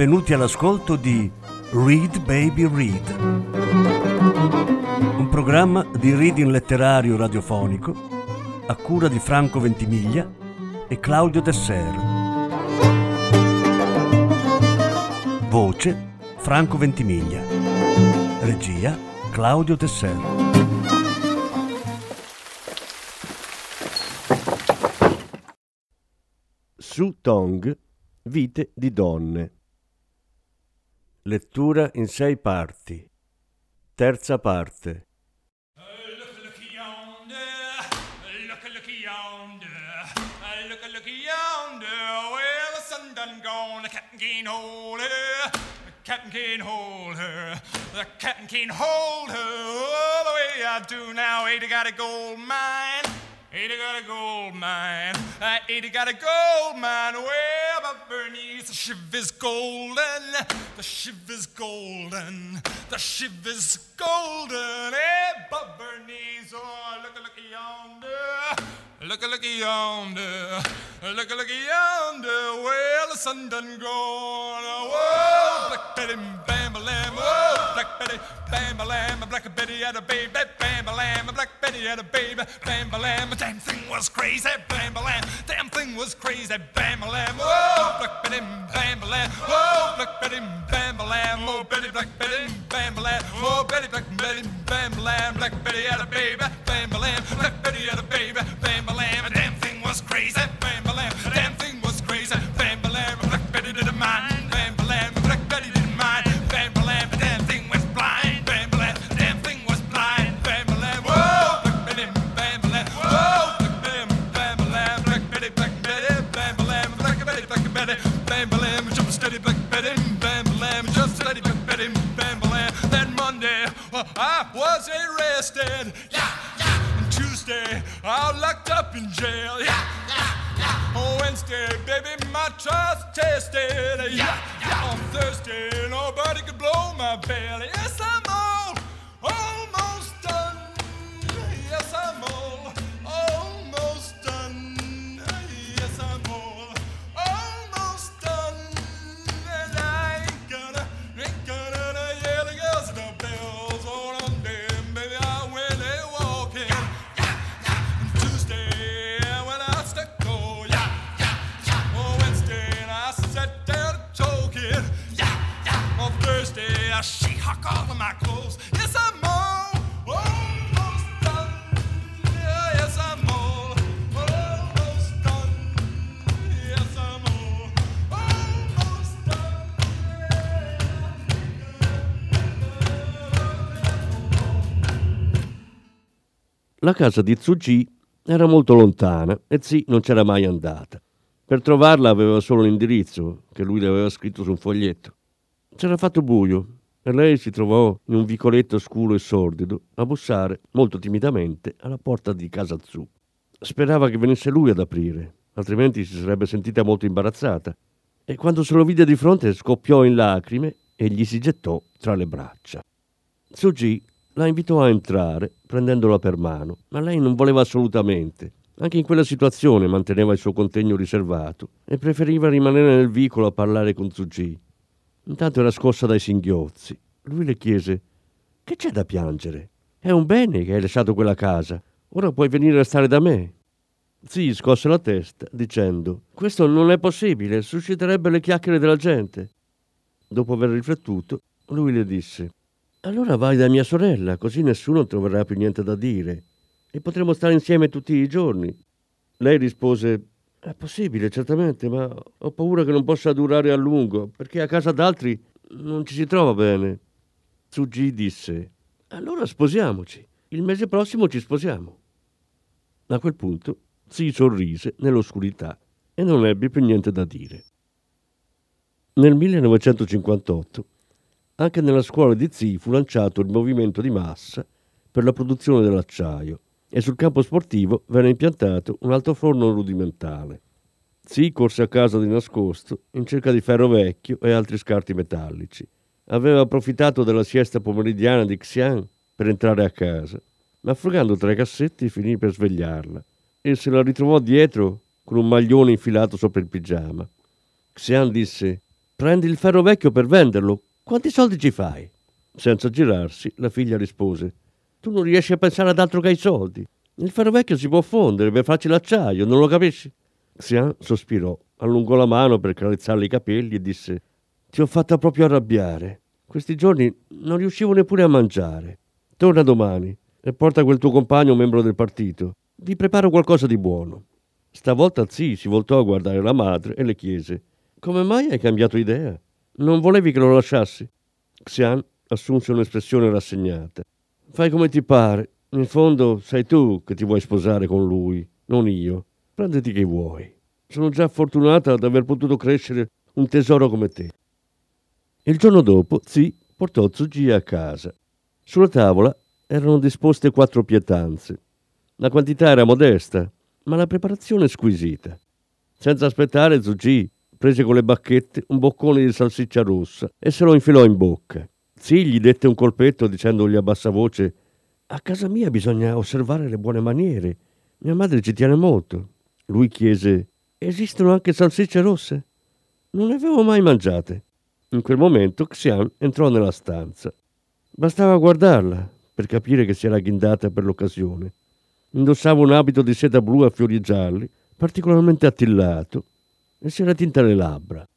benvenuti all'ascolto di Read Baby Read, un programma di reading letterario radiofonico a cura di Franco Ventimiglia e Claudio Desser. Voce Franco Ventimiglia. Regia Claudio Desser. Su Tong, Vite di donne. Lettura in sei parti. Terza parte. Can't hold her, the captain can't hold her, the captain can't hold her. Oh, the way I do now, ain't got a gold mine. Ada got mine. Ada got a gold mine. Well, but Bernice, the shiv is golden. The shiv is golden. The shiv is golden. Hey, but Bernice, oh, look, look yonder. Look, look yonder. Look, look yonder. Well, the sun done gone. Oh, whoa, Black bam, lamb. Whoa, Black Betty, bam, lamb. Black Betty had a baby, bam, lamb. Black Betty had a baby, bam, lamb. Damn thing was crazy, bam, lamb. Damn thing was crazy, bam, lamb. Whoa, Black Betty, bam, lamb. Whoa, Black Betty, bam, lamb. Oh, Betty, Black Betty, bam, lamb. Oh, Betty, Black Betty, bam, lamb. Black Betty had a baby, bam, lamb. Black Betty had a baby, bam, lamb. Damn thing was crazy, La casa di Tsuji era molto lontana e Zi non c'era mai andata. Per trovarla aveva solo l'indirizzo che lui le aveva scritto su un foglietto. C'era fatto buio e lei si trovò in un vicoletto scuro e sordido a bussare molto timidamente alla porta di casa Zu. Sperava che venisse lui ad aprire, altrimenti si sarebbe sentita molto imbarazzata. E quando se lo vide di fronte scoppiò in lacrime e gli si gettò tra le braccia. Tsuji la invitò a entrare prendendola per mano, ma lei non voleva assolutamente. Anche in quella situazione manteneva il suo contegno riservato e preferiva rimanere nel vicolo a parlare con Tsuji. Intanto era scossa dai singhiozzi. Lui le chiese: Che c'è da piangere? È un bene che hai lasciato quella casa. Ora puoi venire a stare da me. Zii scosse la testa dicendo: Questo non è possibile, susciterebbe le chiacchiere della gente. Dopo aver riflettuto, lui le disse: Allora vai da mia sorella, così nessuno troverà più niente da dire e potremo stare insieme tutti i giorni. Lei rispose: È possibile, certamente, ma ho paura che non possa durare a lungo, perché a casa d'altri non ci si trova bene. Tsuji disse: Allora sposiamoci. Il mese prossimo ci sposiamo. A quel punto si sorrise nell'oscurità e non ebbe più niente da dire. Nel 1958 anche nella scuola di Zi fu lanciato il movimento di massa per la produzione dell'acciaio e sul campo sportivo venne impiantato un altoforno rudimentale. Zi corse a casa di nascosto in cerca di ferro vecchio e altri scarti metallici. Aveva approfittato della siesta pomeridiana di Xian per entrare a casa, ma frugando tra i cassetti finì per svegliarla e se la ritrovò dietro con un maglione infilato sopra il pigiama. Xian disse: Prendi il ferro vecchio per venderlo. Quanti soldi ci fai? Senza girarsi, la figlia rispose: Tu non riesci a pensare ad altro che ai soldi. Il ferro vecchio si può fondere per farci l'acciaio, non lo capisci? Xian sospirò, allungò la mano per carezzarle i capelli e disse: Ti ho fatta proprio arrabbiare. Questi giorni non riuscivo neppure a mangiare. Torna domani e porta quel tuo compagno membro del partito. Vi preparo qualcosa di buono. Stavolta Zi si voltò a guardare la madre e le chiese: Come mai hai cambiato idea? Non volevi che lo lasciassi? Xian assunse un'espressione rassegnata. Fai come ti pare. In fondo sei tu che ti vuoi sposare con lui, non io. Prenditi che vuoi. Sono già fortunata ad aver potuto crescere un tesoro come te. Il giorno dopo Zi portò Tsuji a casa. Sulla tavola erano disposte quattro pietanze. La quantità era modesta, ma la preparazione squisita. Senza aspettare, Tsuji prese con le bacchette un boccone di salsiccia rossa e se lo infilò in bocca. Zi gli dette un colpetto dicendogli a bassa voce a casa mia bisogna osservare le buone maniere. Mia madre ci tiene molto. Lui chiese Esistono anche salsicce rosse? Non ne avevo mai mangiate. In quel momento Xian entrò nella stanza. Bastava guardarla per capire che si era ghindata per l'occasione. Indossava un abito di seta blu a fiori gialli, particolarmente attillato, e si era tinta le labbra.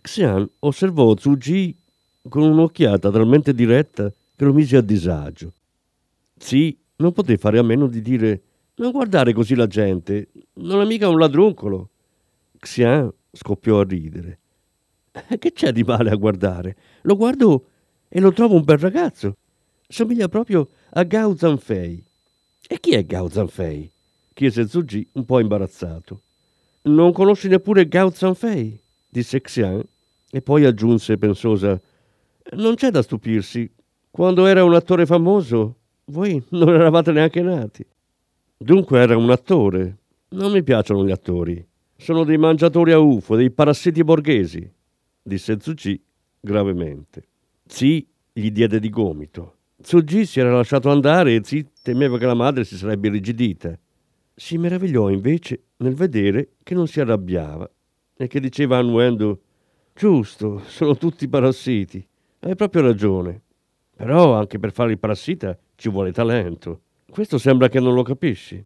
Xian osservò Zhu Ji con un'occhiata talmente diretta che lo mise a disagio. Sì, non poté fare a meno di dire non guardare così la gente, non è mica un ladruncolo. Xian scoppiò a ridere. Eh, che c'è di male a guardare? Lo guardo e lo trovo un bel ragazzo. Somiglia proprio a Gao Zanfei. E chi è Gao Zanfei? chiese Zuji un po' imbarazzato. Non conosci neppure Gao Zanfei? disse Xian e poi aggiunse pensosa. Non c'è da stupirsi. Quando era un attore famoso, voi non eravate neanche nati. Dunque era un attore. Non mi piacciono gli attori. Sono dei mangiatori a ufo, dei parassiti borghesi disse Zucchi gravemente. Zi gli diede di gomito. Zucchi si era lasciato andare e Zi temeva che la madre si sarebbe irrigidita. Si meravigliò invece nel vedere che non si arrabbiava e che diceva annuendo Giusto, sono tutti parassiti. Hai proprio ragione. Però anche per fare il parassita ci vuole talento. Questo sembra che non lo capisci.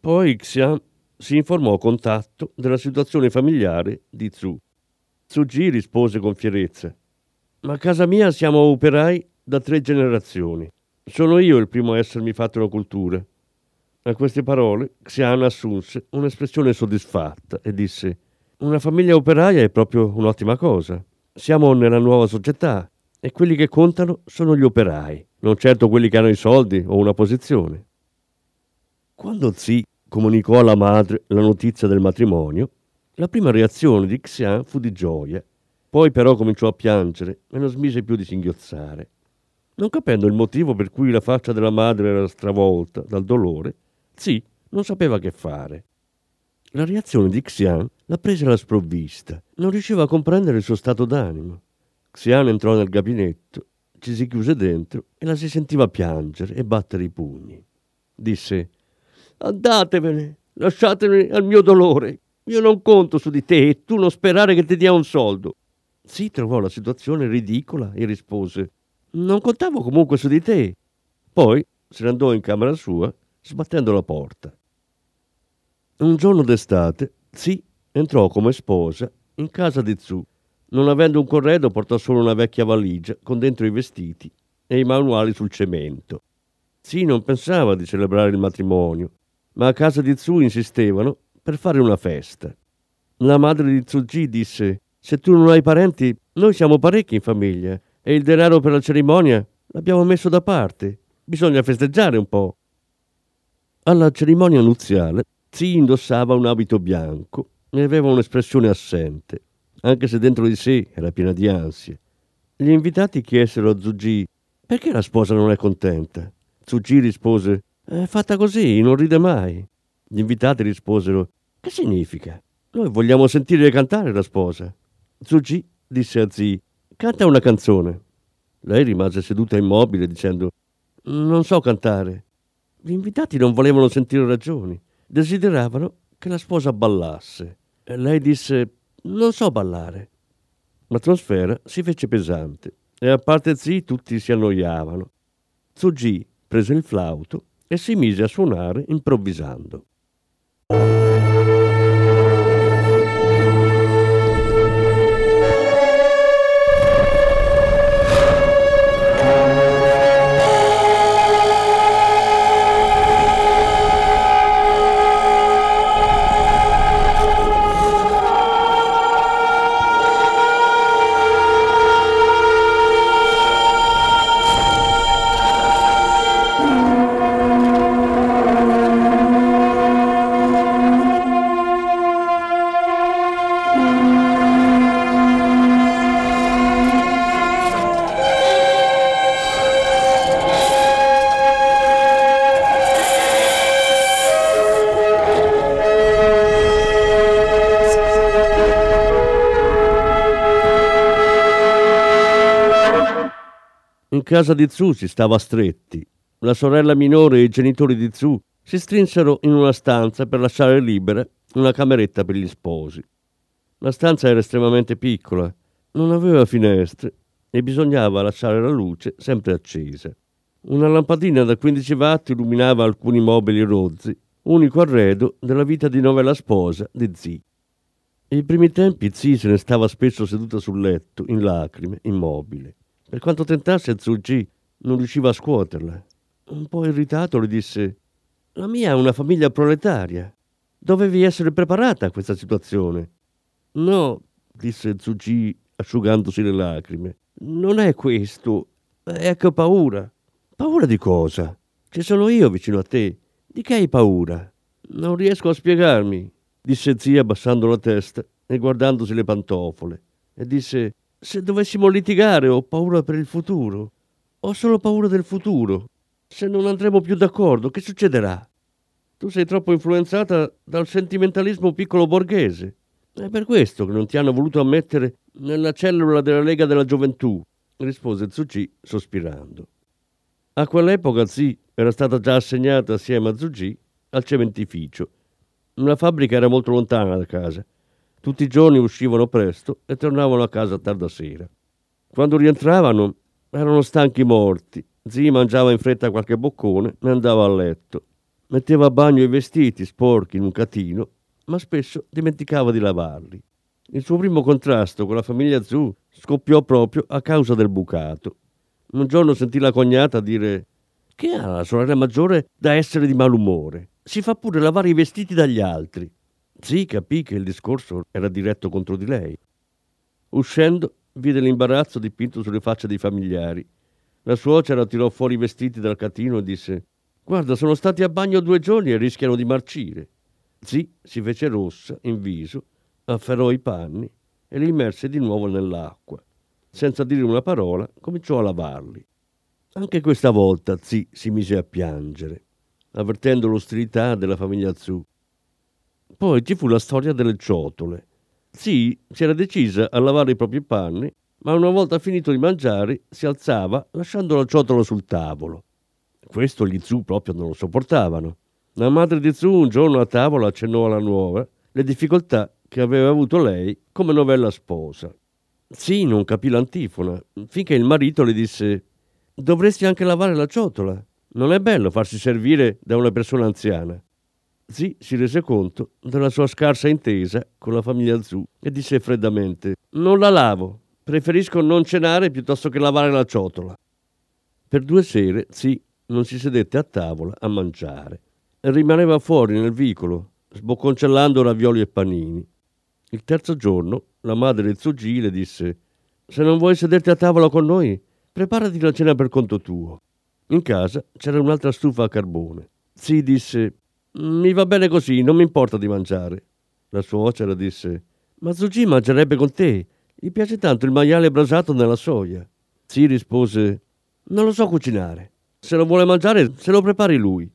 Poi Xian si informò con tatto della situazione familiare di Zhu. Tsuji rispose con fierezza. Ma a casa mia siamo operai da tre generazioni. Sono io il primo a essermi fatto una cultura. A queste parole Xian assunse un'espressione soddisfatta e disse Una famiglia operaia è proprio un'ottima cosa. Siamo nella nuova società e quelli che contano sono gli operai, non certo quelli che hanno i soldi o una posizione. Quando Zi comunicò alla madre la notizia del matrimonio, la prima reazione di Xian fu di gioia, poi però cominciò a piangere e non smise più di singhiozzare. Non capendo il motivo per cui la faccia della madre era stravolta dal dolore, Zi non sapeva che fare. La reazione di Xian la prese alla sprovvista. Non riusciva a comprendere il suo stato d'animo. Xian entrò nel gabinetto, ci si chiuse dentro e la si sentiva piangere e battere i pugni. Disse: Andatevene, lasciatemi al mio dolore. Io non conto su di te e tu non sperare che ti dia un soldo. Si trovò la situazione ridicola e rispose: Non contavo comunque su di te. Poi se ne andò in camera sua, sbattendo la porta. Un giorno d'estate, Zi entrò come sposa in casa di Zu. Non avendo un corredo, portò solo una vecchia valigia con dentro i vestiti e i manuali sul cemento. Zi non pensava di celebrare il matrimonio, ma a casa di Zu insistevano per fare una festa. La madre di Tsuji disse: Se tu non hai parenti, noi siamo parecchi in famiglia e il denaro per la cerimonia l'abbiamo messo da parte. Bisogna festeggiare un po'. Alla cerimonia nuziale, Zi indossava un abito bianco e aveva un'espressione assente, anche se dentro di sé era piena di ansie. Gli invitati chiesero a Zuji perché la sposa non è contenta. Zuji rispose: È fatta così, non ride mai. Gli invitati risposero: che significa? Noi vogliamo sentire cantare la sposa. Zuji disse a Zi, canta una canzone. Lei rimase seduta immobile dicendo, non so cantare. Gli invitati non volevano sentire ragioni, desideravano che la sposa ballasse. E lei disse, non so ballare. L'atmosfera si fece pesante e a parte Zi tutti si annoiavano. Zugi prese il flauto e si mise a suonare improvvisando. In casa di Zu si stava stretti. La sorella minore e i genitori di Zu si strinsero in una stanza per lasciare libera una cameretta per gli sposi. La stanza era estremamente piccola, non aveva finestre e bisognava lasciare la luce sempre accesa. Una lampadina da 15 watt illuminava alcuni mobili rozzi, unico arredo della vita di novella sposa di Zi. I primi tempi Zi se ne stava spesso seduta sul letto, in lacrime, immobile. Per quanto tentasse Zugi, non riusciva a scuoterla. Un po' irritato le disse: La mia è una famiglia proletaria. Dovevi essere preparata a questa situazione. No, disse Zugi asciugandosi le lacrime. Non è questo. È che ho paura. Paura di cosa? Ci sono io vicino a te. Di che hai paura? Non riesco a spiegarmi, disse zia abbassando la testa e guardandosi le pantofole. E disse: Se dovessimo litigare ho paura per il futuro. Ho solo paura del futuro. Se non andremo più d'accordo, che succederà? Tu sei troppo influenzata dal sentimentalismo piccolo borghese. È per questo che non ti hanno voluto ammettere nella cellula della Lega della Gioventù, rispose Zucchi sospirando. A quell'epoca Zi era stata già assegnata assieme a Zucchi al cementificio. La fabbrica era molto lontana da casa. Tutti i giorni uscivano presto e tornavano a casa tarda sera. Quando rientravano erano stanchi morti. Zi mangiava in fretta qualche boccone e andava a letto. Metteva a bagno i vestiti sporchi in un catino, ma spesso dimenticava di lavarli. Il suo primo contrasto con la famiglia Zu scoppiò proprio a causa del bucato. Un giorno sentì la cognata dire che ha la sorella maggiore da essere di malumore. Si fa pure lavare i vestiti dagli altri. Zi capì che il discorso era diretto contro di lei. Uscendo, vide l'imbarazzo dipinto sulle facce dei familiari. La suocera tirò fuori i vestiti dal catino e disse Guarda, sono stati a bagno due giorni e rischiano di marcire. Zi si fece rossa in viso, afferrò i panni e li immerse di nuovo nell'acqua. Senza dire una parola, cominciò a lavarli. Anche questa volta Zi si mise a piangere, avvertendo l'ostilità della famiglia Zu. Poi ci fu la storia delle ciotole. Zi si era decisa a lavare i propri panni, ma una volta finito di mangiare si alzava lasciando la ciotola sul tavolo. Questo gli Zu proprio non lo sopportavano. La madre di Zu un giorno a tavola accennò alla nuova le difficoltà che aveva avuto lei come novella sposa. Zi non capì l'antifona, finché il marito le disse Dovresti anche lavare la ciotola. Non è bello farsi servire da una persona anziana. Zi si rese conto della sua scarsa intesa con la famiglia Zu e disse freddamente Non la lavo, preferisco non cenare piuttosto che lavare la ciotola. Per due sere Zi non si sedette a tavola a mangiare rimaneva fuori nel vicolo, sbocconcellando ravioli e panini. Il terzo giorno la madre di Zugi le disse Se non vuoi sederti a tavola con noi, preparati la cena per conto tuo. In casa c'era un'altra stufa a carbone. Zi disse Mi va bene così, non mi importa di mangiare. La suocera disse Ma Zugi mangerebbe con te. Gli piace tanto il maiale brasato nella soia. Zi rispose Non lo so cucinare. Se lo vuole mangiare, se lo prepari lui.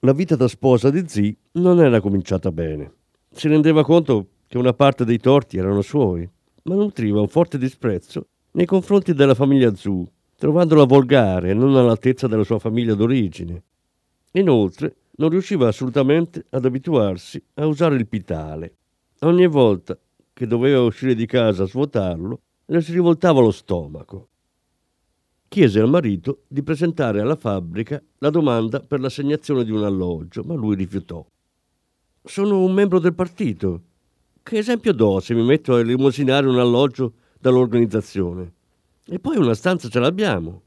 La vita da sposa di Zi non era cominciata bene. Si rendeva conto che una parte dei torti erano suoi, ma nutriva un forte disprezzo nei confronti della famiglia Zu, trovandola volgare e non all'altezza della sua famiglia d'origine. Inoltre, non riusciva assolutamente ad abituarsi a usare il pitale. Ogni volta che doveva uscire di casa a svuotarlo, le si rivoltava lo stomaco. Chiese al marito di presentare alla fabbrica la domanda per l'assegnazione di un alloggio, ma lui rifiutò. Sono un membro del partito. Che esempio do se mi metto a elemosinare un alloggio dall'organizzazione? E poi una stanza ce l'abbiamo.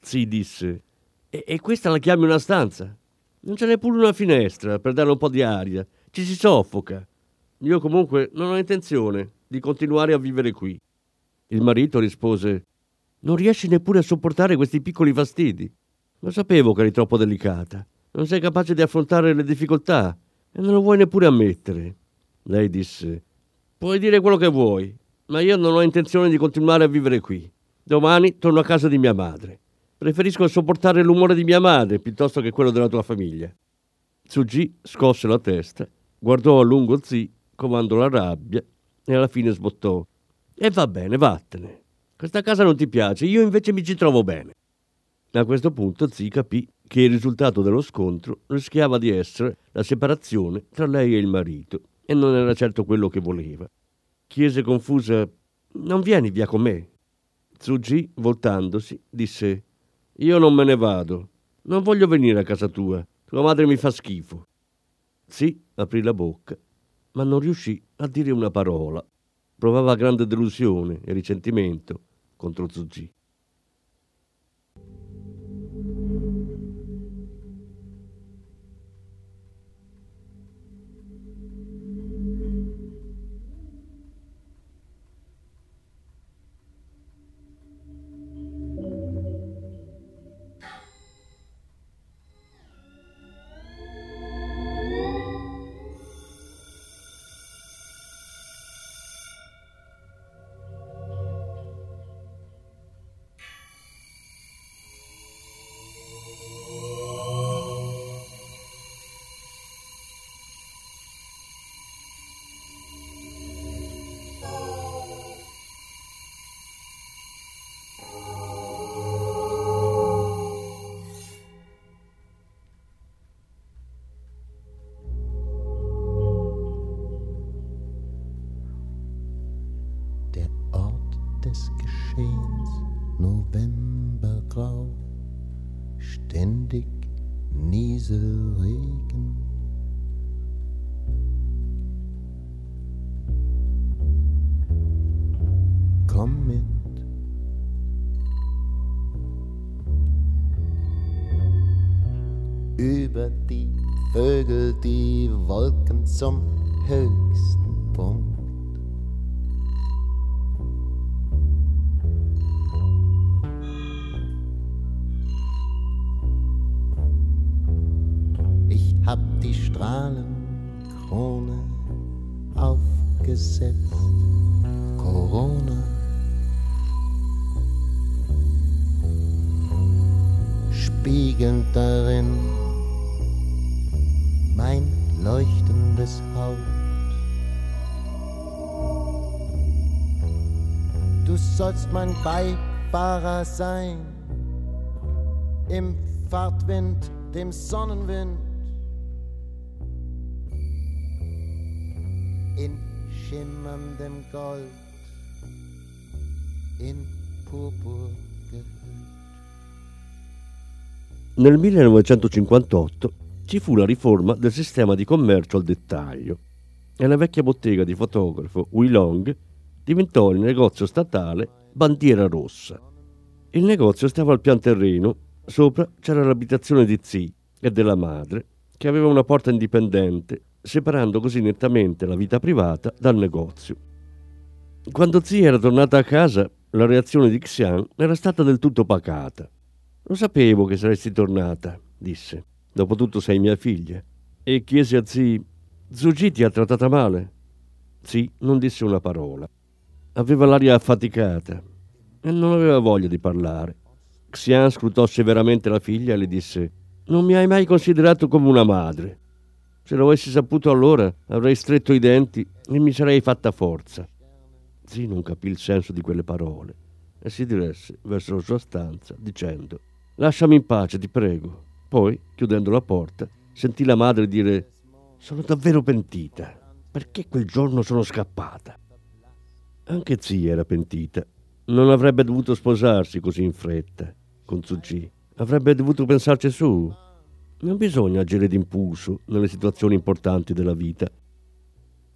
Sì, disse. E, e questa la chiami una stanza? Non c'è neppure una finestra per dare un po' di aria. Ci si soffoca. Io comunque non ho intenzione di continuare a vivere qui. Il marito rispose: Non riesci neppure a sopportare questi piccoli fastidi. Lo sapevo che eri troppo delicata. Non sei capace di affrontare le difficoltà e non lo vuoi neppure ammettere. Lei disse: Puoi dire quello che vuoi, ma io non ho intenzione di continuare a vivere qui. Domani torno a casa di mia madre. Preferisco sopportare l'umore di mia madre piuttosto che quello della tua famiglia. Tsuji scosse la testa, guardò a lungo Zi, covando la rabbia, e alla fine sbottò. E va bene, vattene. Questa casa non ti piace, io invece mi ci trovo bene. A questo punto Zi capì che il risultato dello scontro rischiava di essere la separazione tra lei e il marito, e non era certo quello che voleva. Chiese confusa: Non vieni via con me? Tsuji, voltandosi, disse: Io non me ne vado. Non voglio venire a casa tua. Tua madre mi fa schifo. Zi aprì la bocca, ma non riuscì a dire una parola. Provava grande delusione e risentimento contro Tsuji. Geschehens, Novembergrau, ständig Nieselregen. Komm mit. Über die Vögel, die Wolken zum höchsten Punkt. Die Strahlenkrone aufgesetzt. Corona. Spiegelnd darin mein leuchtendes Haupt. Du sollst mein Beifahrer sein im Fahrtwind, dem Sonnenwind. In schimmerndem Gold, in Purpur gehüllt. Nel 1958 ci fu la riforma del sistema di commercio al dettaglio e la vecchia bottega di fotografo Wilong diventò il negozio statale Bandiera Rossa. Il negozio stava al pian terreno, sopra c'era l'abitazione di Zi e della madre, che aveva una porta indipendente, separando così nettamente la vita privata dal negozio. Quando Zi era tornata a casa, la reazione di Xian era stata del tutto pacata. Lo sapevo che saresti tornata, disse. Dopotutto sei mia figlia. E chiese a Zi: Zuji ti ha trattata male? Zi non disse una parola. Aveva l'aria affaticata e non aveva voglia di parlare. Xian scrutò severamente la figlia e le disse: Non mi hai mai considerato come una madre. Se lo avessi saputo allora, avrei stretto i denti e mi sarei fatta forza. Zi non capì il senso di quelle parole e si diresse verso la sua stanza dicendo Lasciami in pace, ti prego. Poi, chiudendo la porta, sentì la madre dire Sono davvero pentita. Perché quel giorno sono scappata? Anche zia era pentita. Non avrebbe dovuto sposarsi così in fretta con Tsuji. Avrebbe dovuto pensarci su. Non bisogna agire d'impulso nelle situazioni importanti della vita.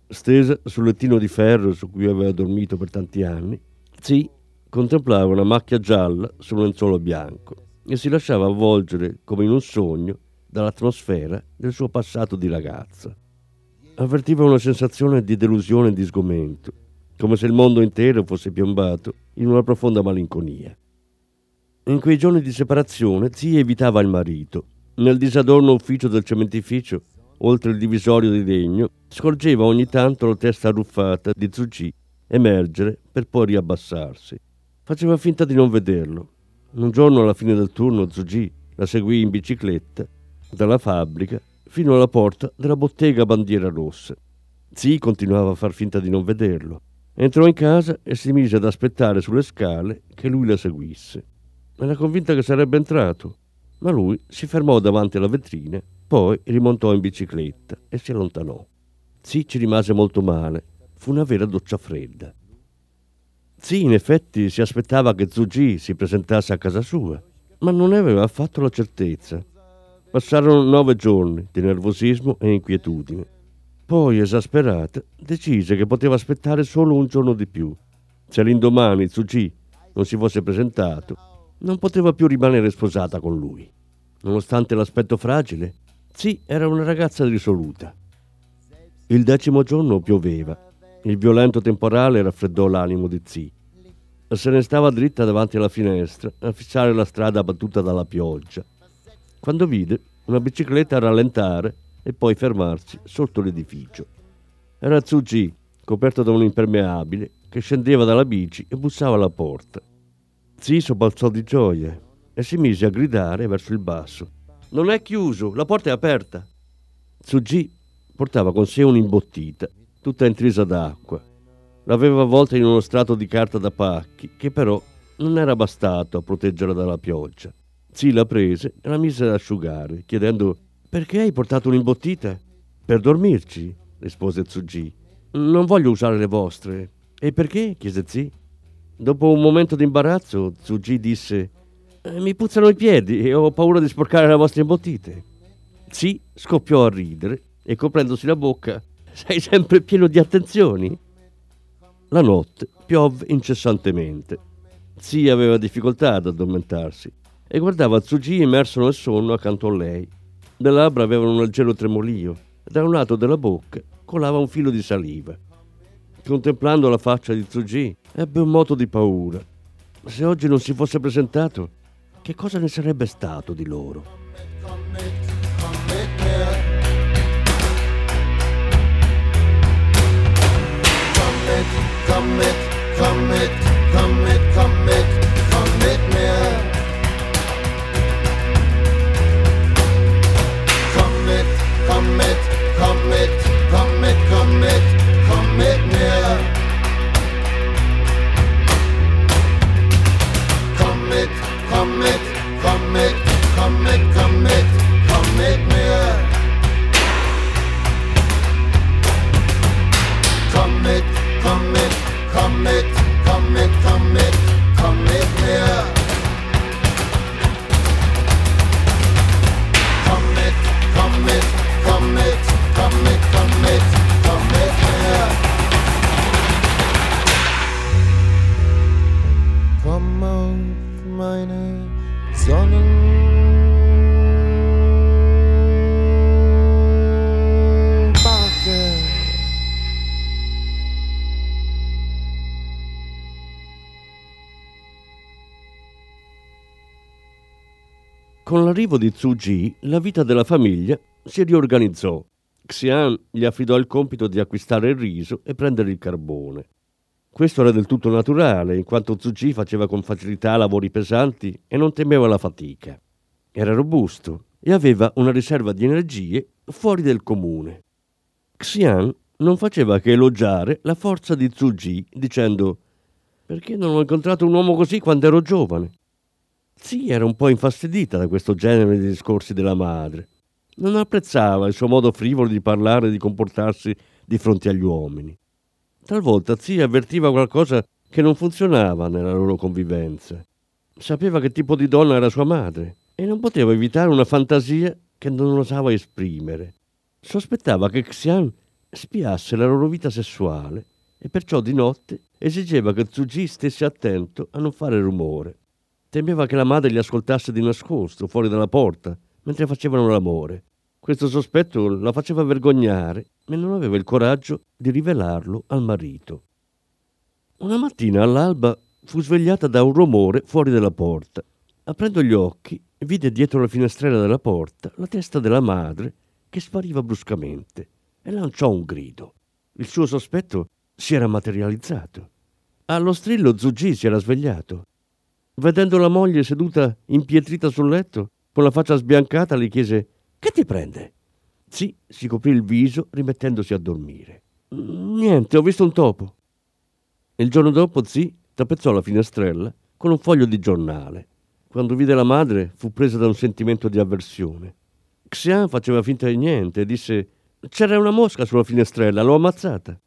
Stesa sul lettino di ferro su cui aveva dormito per tanti anni, Zi contemplava una macchia gialla sul lenzuolo bianco e si lasciava avvolgere come in un sogno dall'atmosfera del suo passato di ragazza. Avvertiva una sensazione di delusione e di sgomento, come se il mondo intero fosse piombato in una profonda malinconia. In quei giorni di separazione Zi evitava il marito. Nel disadorno ufficio del cementificio, oltre il divisorio di legno, scorgeva ogni tanto la testa arruffata di Tsuji emergere per poi riabbassarsi. Faceva finta di non vederlo. Un giorno alla fine del turno Tsuji la seguì in bicicletta dalla fabbrica fino alla porta della bottega Bandiera Rossa. Zi continuava a far finta di non vederlo. Entrò in casa e si mise ad aspettare sulle scale che lui la seguisse. Era convinta che sarebbe entrato, ma lui si fermò davanti alla vetrina, poi rimontò in bicicletta e si allontanò. Zi ci rimase molto male. Fu una vera doccia fredda. Zi in effetti si aspettava che Zuji si presentasse a casa sua, ma non ne aveva affatto la certezza. Passarono nove giorni di nervosismo e inquietudine. Poi, esasperata, decise che poteva aspettare solo un giorno di più. Se l'indomani Zuji non si fosse presentato, non poteva più rimanere sposata con lui. Nonostante l'aspetto fragile, Zi era una ragazza risoluta. Il decimo giorno pioveva. Il violento temporale raffreddò l'animo di Zi. Se ne stava dritta davanti alla finestra a fissare la strada battuta dalla pioggia, quando vide una bicicletta rallentare e poi fermarsi sotto l'edificio. Era Tsuji, coperto da un impermeabile, che scendeva dalla bici e bussava alla porta. Zi sobbalzò di gioia e si mise a gridare verso il basso. Non è chiuso, la porta è aperta. Tsuji portava con sé un'imbottita, tutta intrisa d'acqua. L'aveva avvolta in uno strato di carta da pacchi, che però non era bastato a proteggerla dalla pioggia. Zi la prese e la mise ad asciugare, chiedendo «Perché hai portato un'imbottita?» «Per dormirci», rispose Tsuji. «Non voglio usare le vostre». «E perché?» chiese Zi. Dopo un momento di imbarazzo, Tsuji disse «Eh, «Mi puzzano i piedi e ho paura di sporcare le vostre imbottite». Zi scoppiò a ridere e coprendosi la bocca «Sei sempre pieno di attenzioni?» La notte piovve incessantemente. Zi aveva difficoltà ad addormentarsi e guardava Tsuji immerso nel sonno accanto a lei. Le labbra avevano un leggero tremolio e da un lato della bocca colava un filo di saliva. Contemplando la faccia di Tsuji, ebbe un moto di paura. Se oggi non si fosse presentato, che cosa ne sarebbe stato di loro? Komm mit, komm mit mir. Con l'arrivo di Tsuji, la vita della famiglia si riorganizzò. Xian gli affidò il compito di acquistare il riso e prendere il carbone. Questo era del tutto naturale, in quanto Tsuji faceva con facilità lavori pesanti e non temeva la fatica. Era robusto e aveva una riserva di energie fuori del comune. Xian non faceva che elogiare la forza di Tsuji, dicendo «Perché non ho incontrato un uomo così quando ero giovane?» Sì, era un po' infastidita da questo genere di discorsi della madre. Non apprezzava il suo modo frivolo di parlare e di comportarsi di fronte agli uomini. Talvolta zia avvertiva qualcosa che non funzionava nella loro convivenza. Sapeva che tipo di donna era sua madre e non poteva evitare una fantasia che non osava esprimere. Sospettava che Xian spiasse la loro vita sessuale e perciò di notte esigeva che Tsuji stesse attento a non fare rumore. Temeva che la madre li ascoltasse di nascosto, fuori dalla porta, mentre facevano l'amore. Questo sospetto la faceva vergognare e non aveva il coraggio di rivelarlo al marito. Una mattina all'alba fu svegliata da un rumore fuori dalla porta. Aprendo gli occhi, vide dietro la finestrella della porta la testa della madre che spariva bruscamente e lanciò un grido. Il suo sospetto si era materializzato. Allo strillo Zugi si era svegliato. Vedendo la moglie seduta impietrita sul letto, con la faccia sbiancata, le chiese Che ti prende? Sì, si coprì il viso rimettendosi a dormire. Niente, ho visto un topo. Il giorno dopo Zi tappezzò la finestrella con un foglio di giornale. Quando vide la madre fu presa da un sentimento di avversione. Xian faceva finta di niente e disse C'era una mosca sulla finestrella, l'ho ammazzata.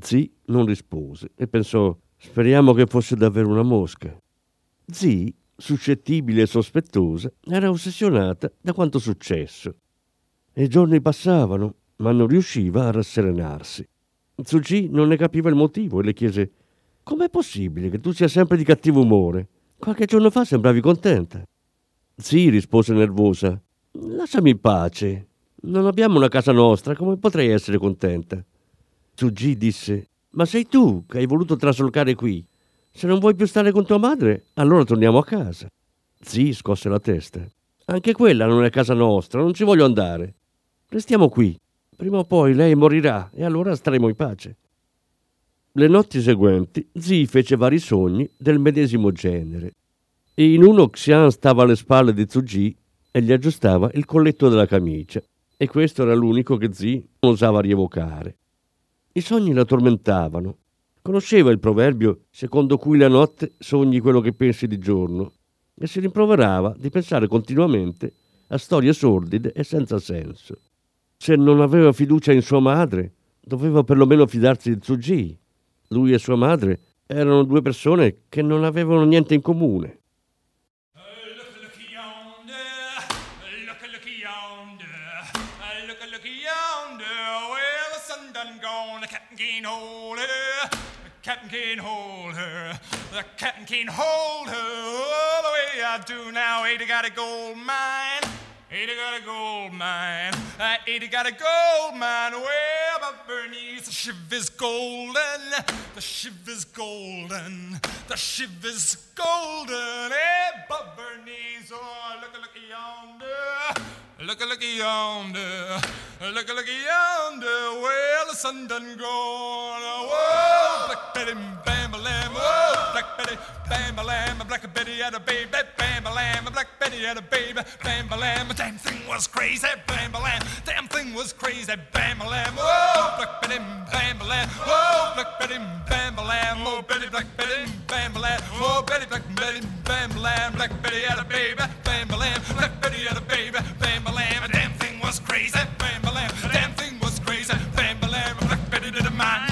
Zi non rispose e pensò Speriamo che fosse davvero una mosca. Zi, suscettibile e sospettosa, era ossessionata da quanto successo. I giorni passavano, ma non riusciva a rasserenarsi. Tsuji non ne capiva il motivo e le chiese Com'è possibile che tu sia sempre di cattivo umore? Qualche giorno fa sembravi contenta. Zi rispose nervosa Lasciami in pace. Non abbiamo una casa nostra, come potrei essere contenta? Tsuji disse Ma sei tu che hai voluto trasolcare qui. Se non vuoi più stare con tua madre, allora torniamo a casa. Zi scosse la testa. Anche quella non è casa nostra, non ci voglio andare. Restiamo qui. Prima o poi lei morirà e allora staremo in pace. Le notti seguenti Zi fece vari sogni del medesimo genere. E in uno Xian stava alle spalle di Tsuji e gli aggiustava il colletto della camicia. E questo era l'unico che Zi non osava rievocare. I sogni la tormentavano. Conosceva il proverbio secondo cui la notte sogni quello che pensi di giorno e si rimproverava di pensare continuamente a storie sordide e senza senso. Se non aveva fiducia in sua madre, doveva perlomeno fidarsi di Tsuji. Lui e sua madre erano due persone che non avevano niente in comune. Look, can't hold her, the captain can't hold her. Oh, the way I do now, ain't got a gold mine. Ain't got a gold mine. Ain't got a gold mine. Well, but Bernice, the shiv is golden. The shiv is golden. The shiv is golden. But Bernice, oh, look, look yonder. Look, a looky yonder. Look, a looky yonder. Well, the sun done gone. Whoa, Black Betty, bam, lamb. Whoa, Black Betty, bam, lamb. Black Betty had a baby. Bam, lamb. Black Betty had a baby. Bam, lamb. Damn thing was crazy. Bam, lamb. Damn thing was crazy. Bam, lamb. Whoa, Black Betty, bam, lamb. Whoa, Black Betty, bam, lamb. Oh, Betty, Black Betty, bam, lamb. Oh, Betty, Black Betty, bam, lamb. Black Betty had a baby. Bam, lamb. Black Betty had a baby. Bam, lamb. Damn thing was crazy. Bam, lamb. Damn thing was crazy. Bam, lamb. Black Betty didn't mind.